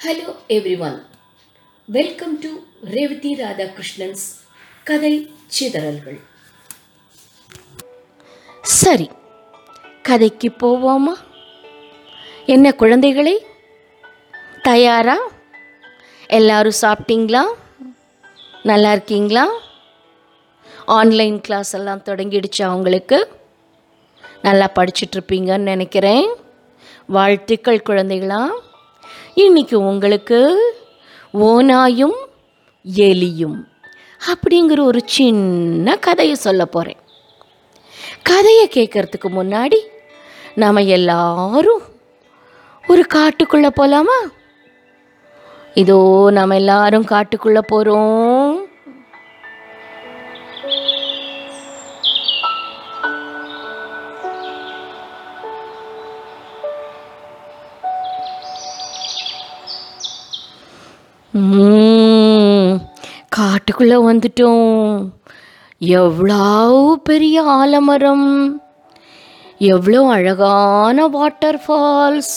Hello everyone welcome to Revathi Radhakrishnan's கதை சிதறல்கள் சரி கதைக்கு போவோமா? என்ன குழந்தைகளே? தயாரா? எல்லாரும் சாப்பிட்டீங்களா? நல்லா இருக்கீங்களா? ஆன்லைன் கிளாஸ் எல்லாம் தொடங்கிடுச்சா அவங்களுக்கு நல்லா படிச்சுட்ருப்பீங்கன்னு நினைக்கிறேன். வாழ்த்துக்கள் குழந்தைகளா. இன்னைக்கு உங்களுக்கு ஓனாயும் எலியும் அப்படிங்கிற ஒரு சின்ன கதையை சொல்ல போகிறேன் கதையை கேட்கறதுக்கு முன்னாடி நாம் எல்லாரும் ஒரு காட்டுக்குள்ளே போகலாமா இதோ நம்ம எல்லாரும் காட்டுக்குள்ளே போகிறோம் காட்டுக்குள்ளே வந்துட்டோம். எவ்வளோ பெரிய ஆலமரம். எவ்வளோ அழகான வாட்டர் ஃபால்ஸ்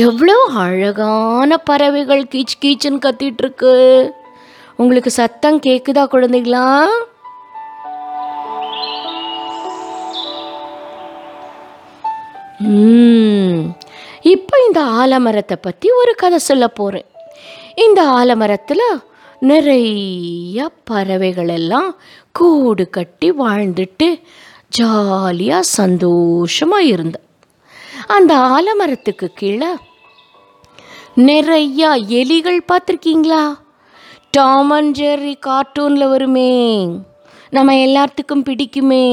எவ்வளோ அழகான பறவைகள் கீச் கீச்சுன்னு கத்திட்டுருக்கு. உங்களுக்கு சத்தம் கேட்குதா குழந்தைங்களா ம், இப்போ இந்த ஆலமரத்தை பற்றி ஒரு கதை சொல்ல போகிறேன் இந்த ஆலமரத்தில் நிறைய பறவைகள் எல்லாம் கூடு கட்டி வாழ்ந்துட்டு ஜாலியாக சந்தோஷமாக இருந்த. அந்த ஆலமரத்துக்கு கீழே நிறையா எலிகள் பார்த்துருக்கீங்களா? டாம் அண்ட் ஜெர்ரி கார்ட்டூனில் வருமே. நம்ம எல்லாத்துக்கும் பிடிக்குமே.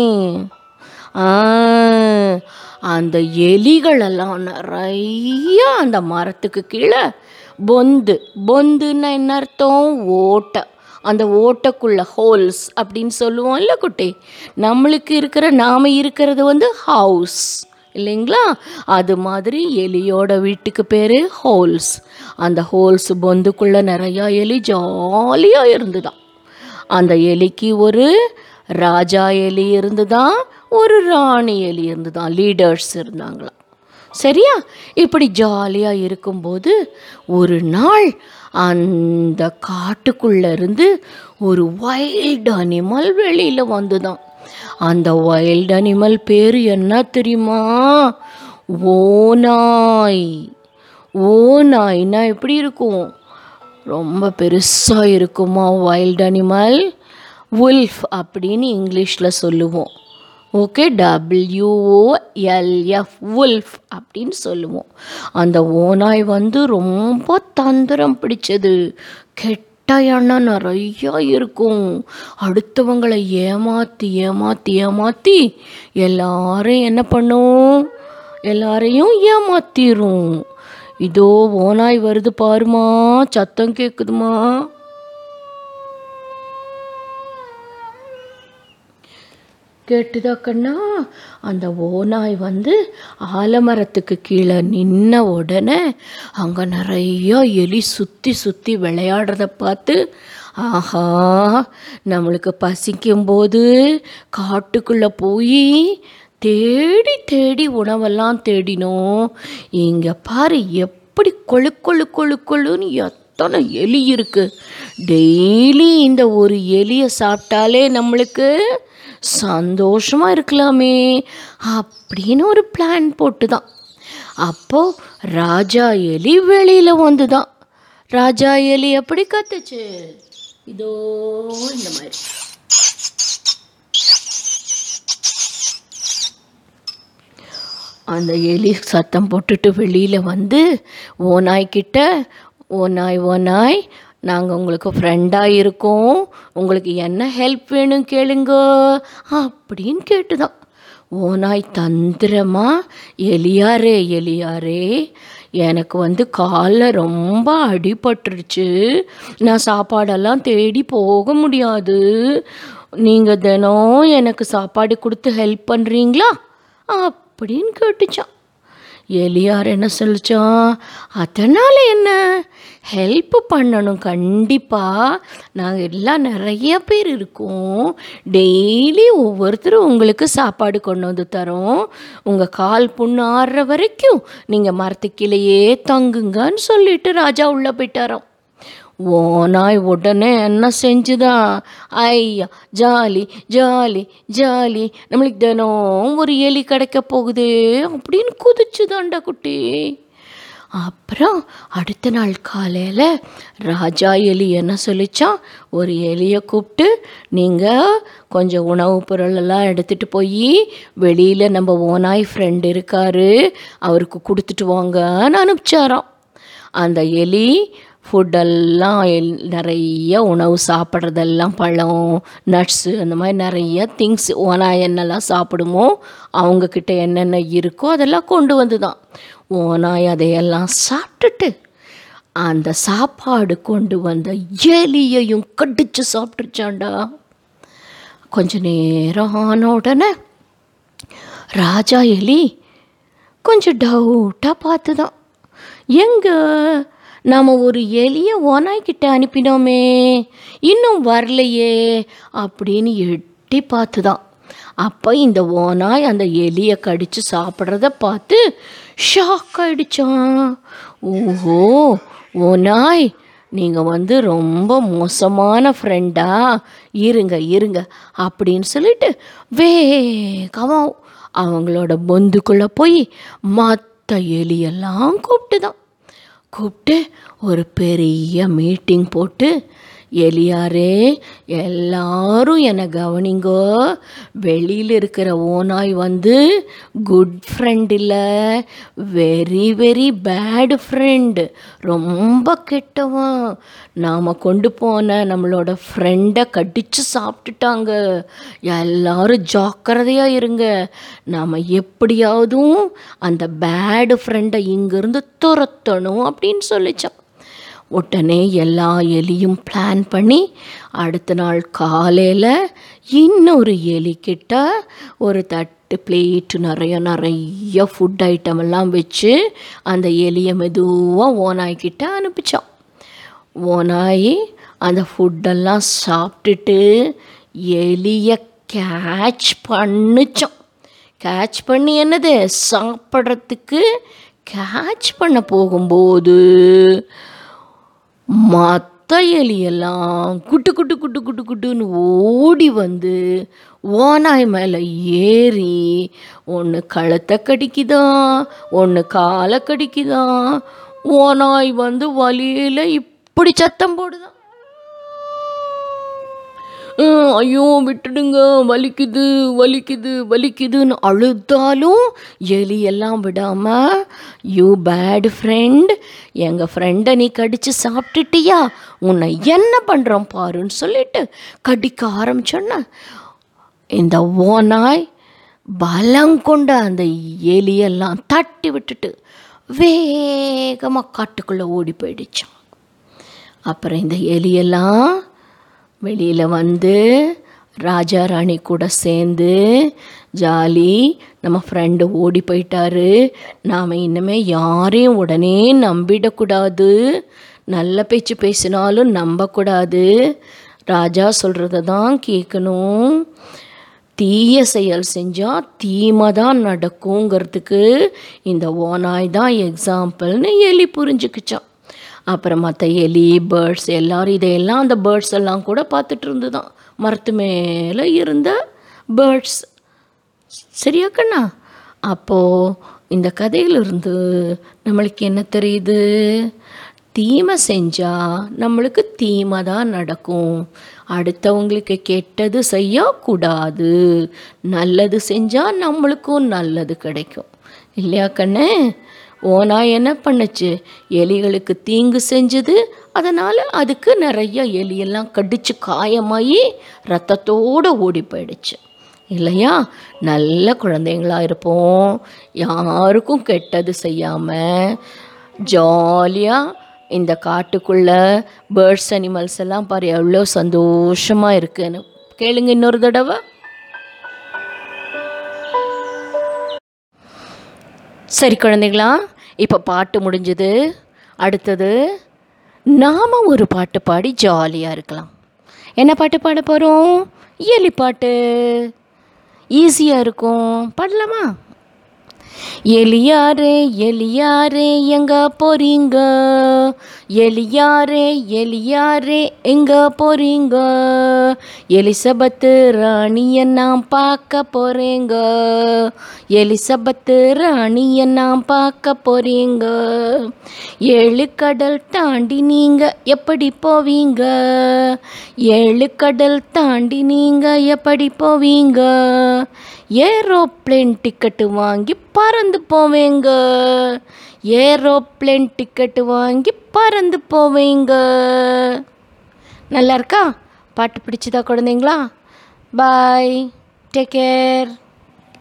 அந்த எலிகளெல்லாம் நிறைய அந்த மரத்துக்கு கீழே பொந்து. பொந்துன்னா என்ன அர்த்தம்? ஓட்டை. அந்த ஓட்டக்குள்ள ஹோல்ஸ் அப்படின்னு சொல்லுவோம்ல குட்டி? நம்மளுக்கு இருக்கிற நாம் இருக்கிறது வந்து ஹவுஸ் இல்லைங்களா? அது மாதிரி எலியோட வீட்டுக்கு பேர் ஹோல்ஸ் அந்த ஹோல்ஸ் பொந்துக்குள்ளே நிறையா எலி ஜாலியாக இருந்துதான். அந்த எலிக்கு ஒரு ராஜா எலி இருந்துதான். ஒரு ராணி எலி இருந்துதான் லீடர்ஸ் இருந்தாங்களாம். சரியா? இப்படி ஜாலியாக இருக்கும்போது ஒரு நாள் அந்த காட்டுக்குள்ளேருந்து ஒரு வைல்டு அனிமல் வெளியில் வந்துதான். அந்த வைல்டு அனிமல் பேர் என்ன தெரியுமா? ஓநாய். ஓநாய்னா எப்படி இருக்கும்? ரொம்ப பெருசாக இருக்குமா வைல்ட் அனிமல் உல்ஃப் அப்படின்னு இங்கிலீஷில் சொல்லுவோம். ஓகே டபிள்யூஓஎல்எஃப் உல்ஃப் அப்படின்னு சொல்லுவோம். அந்த ஓநாய் வந்து ரொம்ப தந்திரம் பிடிச்சது. கெட்ட எண்ணம் நிறையா இருக்கும். அடுத்தவங்களை ஏமாற்றி ஏமாற்றி ஏமாற்றி எல்லாரும் என்ன பண்ணும்? எல்லாரையும் ஏமாத்திரும். இதோ ஓநாய் வருது பாருமா சத்தம் கேட்குதுமா கேட்டுதா கண்ணா? அந்த ஓநாய் வந்து ஆலமரத்துக்கு கீழே நின்ன உடனே அங்கே நிறையா எலி சுற்றி சுற்றி விளையாடுறத பார்த்து ஆஹா நம்மளுக்கு பசிக்கும்போது காட்டுக்குள்ளே போய் தேடி தேடி உணவெல்லாம் தேடினோம். இங்கே பாரு எப்படி கொழு கொழு கொழு கொழுன்னு எத்தனை எலி இருக்குது டெய்லி இந்த ஒரு எலியை சாப்பிட்டாலே நம்மளுக்கு சந்தோஷமாக இருக்கலாமே அப்படின்னு ஒரு பிளான் போட்டு தான் அப்போது ராஜா எலி வெளியில் வந்து தான் ராஜா எலி எப்படி கத்துச்சு? இதோ இந்த மாதிரி. அந்த எலி சத்தம் போட்டுட்டு வெளியில் வந்து ஓநாய்க்கிட்ட ஓநாய் நாய் நாங்கள் உங்களுக்கு ஃப்ரெண்டாக இருக்கோம். உங்களுக்கு என்ன ஹெல்ப் வேணும் கேளுங்க. அப்படின்னு கேட்டுதான். ஓநாய் தந்திரமா? எலியாரே எலியாரே. எனக்கு வந்து காலில் ரொம்ப அடிபட்டுருச்சு. நான் சாப்பாடெல்லாம் தேடி போக முடியாது. நீங்கள் தினம் எனக்கு சாப்பாடு கொடுத்து ஹெல்ப் பண்ணுறீங்களா அப்படின்னு கேட்டுச்சான். எலியார் என்ன சொல்லிச்சோம் அதனால் என்ன? ஹெல்ப் பண்ணணும் கண்டிப்பாக நாங்கள் எல்லாம் நிறைய பேர் இருக்கோம். டெய்லி ஒவ்வொருத்தரும் உங்களுக்கு சாப்பாடு கொண்டு வந்து தரோம். உங்கள் கால் புண்ணு ஆடுற வரைக்கும் நீங்கள் மரத்துக்கிலேயே தங்குங்கன்னு சொல்லிட்டு ராஜா உள்ளே போயிட்டாராம். ஓனாய் உடனே என்ன செஞ்சுதான் ஐயா ஜாலி ஜாலி ஜாலி. நம்மளுக்கு தினம் ஒரு எலி கிடைக்க போகுதே அப்படின்னு குதிச்சுதான்டா குட்டி. அப்புறம் அடுத்த நாள் காலையில் ராஜா எலி என்ன சொல்லிச்சான் ஒரு எலியை கூப்பிட்டு நீங்கள் கொஞ்சம் உணவுப் பொருளெல்லாம் எடுத்துகிட்டு போய் வெளியில் நம்ம ஓனாய் ஃப்ரெண்டு இருக்காரு அவருக்கு கொடுத்துட்டு வாங்கன்னு அனுப்பிச்சாராம். அந்த எலி ஃபுட்டெல்லாம் எல் நிறைய உணவு சாப்பிட்றதெல்லாம் பழம் நட்ஸு அந்த மாதிரி நிறைய திங்ஸ் ஓனா என்னெல்லாம் சாப்பிடுமோ அவங்கக்கிட்ட என்னென்ன இருக்கோ அதெல்லாம் கொண்டு வந்து தான் ஓனாய் அதையெல்லாம் சாப்பிட்டுட்டு அந்த சாப்பாடு கொண்டு வந்த எலியையும் கடிச்சு சாப்பிட்டுச்சாண்டா கொஞ்ச நேரம் ஆன உடனே ராஜா எலி கொஞ்சம் டவுட்டாக பார்த்து தான் எங்கே நாம் ஒரு எளிய ஓனாய்கிட்ட அனுப்பினோமே. இன்னும் வரலையே அப்படின்னு எட்டி பார்த்து தான் அப்போ இந்த ஓனாய் அந்த எலியை கடித்து சாப்பிட்றத பார்த்து ஷாக் ஆகிடுச்சான் ஓஹோ ஓனாய் நீங்கள் வந்து ரொம்ப மோசமான ஃப்ரெண்டா இருங்க இருங்க அப்படின்னு சொல்லிட்டு வேகமாக அவங்களோட பொந்துக்குள்ளே போய் மற்ற எலியெல்லாம் கூப்பிட்டு தான் கூப்பிட்டு ஒரு பெரிய மீட்டிங் போட்டு எலியாரே எல்லாரும் என்னை கவனிங்கோ. வெளியில் இருக்கிற ஓனாய் வந்து குட் ஃப்ரெண்ட் இல்லை. வெரி வெரி பேடு ஃப்ரெண்டு ரொம்ப கெட்டவன். நாம் கொண்டு போன நம்மளோட ஃப்ரெண்டை கடிச்சு சாப்பிட்டுட்டாங்க. எல்லாரும் ஜாக்கிரதையாக இருங்க. நாம் எப்படியாவதும் அந்த பேடு ஃப்ரெண்டை இங்கேருந்து துரத்தணும் அப்படின்னு சொல்லிச்சான். உடனே எல்லா எலியும் பிளான் பண்ணி அடுத்த நாள் காலையில் இன்னொரு எலிக்கிட்ட ஒரு தட்டு பிளேட்டு நிறைய நிறைய ஃபுட் ஐட்டம் எல்லாம் வச்சு அந்த எலியை மெதுவாக ஓனாய்கிட்ட அனுப்பிச்சான். ஓனாய் அந்த ஃபுட்டெல்லாம் சாப்பிட்டுட்டு எலியை கேட்ச் பண்ணிச்சோம் கேட்ச் பண்ணி என்னது? சாப்பிட்றதுக்கு கேட்ச் பண்ண போகும்போது மற்ற எலியெல்லாம் குட்டு குட்டு குட்டு குட்டு குட்டுன்னு ஓடி வந்து ஓனாய் மேலே ஏறி ஒன்று கழுத்தை கடிக்குதான் ஒன்று காலை கடிக்குதான் ஓனாய் வந்து வலியில் இப்படி சத்தம் போடுதான் ஐயோ விட்டுடுங்க. வலிக்குது வலிக்குது வலிக்குதுன்னு அழுதாலும் எலியெல்லாம் விடாமல் யூ பேட் ஃப்ரெண்ட் எங்கள் ஃப்ரெண்டை நீ கடித்து சாப்பிட்டுட்டியா? உன்னை என்ன பண்ணுறோம் பாருன்னு சொல்லிட்டு கடிக்க ஆரம்பிச்சோன்ன இந்த ஓனாய் பலம் கொண்ட அந்த எலியெல்லாம் தட்டி விட்டுட்டு வேகமாக காட்டுக்குள்ளே ஓடி போயிடுச்சான் அப்புறம் இந்த எலியெல்லாம் வெளியில் வந்து ராஜா ராணி கூட சேர்ந்து ஜாலி நம்ம ஃப்ரெண்டு ஓடி போயிட்டாரு. நாம் இன்னுமே யாரையும் உடனே நம்பிடக்கூடாது. நல்ல பேச்சு பேசினாலும் நம்பக்கூடாது. ராஜா சொல்கிறத தான் கேட்கணும் தீய செயல் செஞ்சால் தீமை தான் நடக்குங்கிறதுக்கு இந்த ஓனாய் தான் எக்ஸாம்பிள்னு எலி புரிஞ்சுக்கிச்சான். அப்புறம் மற்ற எலி பேர்ட்ஸ் எல்லாரும் இதையெல்லாம் அந்த பேர்ட்ஸ் எல்லாம் கூட பார்த்துட்டு இருந்துதான். மரத்து மேலே இருந்த பேர்ட்ஸ் சரியா கண்ணா? அப்போது இந்த கதையிலிருந்து நம்மளுக்கு என்ன தெரியுது? தீமை செஞ்சால் நம்மளுக்கு தீமை தான் நடக்கும். அடுத்தவங்களுக்கு கெட்டது செய்யக்கூடாது. நல்லது செஞ்சால் நம்மளுக்கும் நல்லது கிடைக்கும். இல்லையா கண்ணே? ஓனா என்ன பண்ணுச்சு? எலிகளுக்கு தீங்கு செஞ்சது. அதனால் அதுக்கு நிறைய எலியெல்லாம் கடித்து காயமாகி ரத்தத்தோடு ஓடி போயிடுச்சு. இல்லையா? நல்ல குழந்தைங்களா இருப்போம். யாருக்கும் கெட்டது செய்யாமல் ஜாலியாக இந்த காட்டுக்குள்ளே பேர்ட்ஸ் அனிமல்ஸ் எல்லாம் பாரு எவ்வளோ சந்தோஷமாக இருக்குன்னு. கேளுங்க இன்னொரு தடவை. சரி குழந்தைங்களா இப்போ பாட்டு முடிஞ்சது. அடுத்தது நாம் ஒரு பாட்டு பாடி ஜாலியாக இருக்கலாம். என்ன பாட்டு பாட போகிறோம் இயலி பாட்டு. ஈஸியாக இருக்கும். பாடலாமா? எலியாரே எலியாரே எங்க போறீங்க? எலியாரே எலியாரே எங்க போறீங்க? எலிசபத்து ராணியை நான் பார்க்க போறேங்க. எலிசபத்து ராணியை நான் பார்க்க போறீங்க. ஏழு கடல் தாண்டி நீங்க எப்படி போவீங்க? ஏழு கடல் தாண்டி நீங்க எப்படி போவீங்க? ஏரோப்ளேன் டிக்கெட்டு வாங்கி பறந்து போவேங்க. ஏரோப்ளேன் டிக்கெட்டு வாங்கி பறந்து போவேங்க. நல்லா இருக்கா? பாட்டு பிடிச்சதா குழந்தைங்களா? பாய். Take care.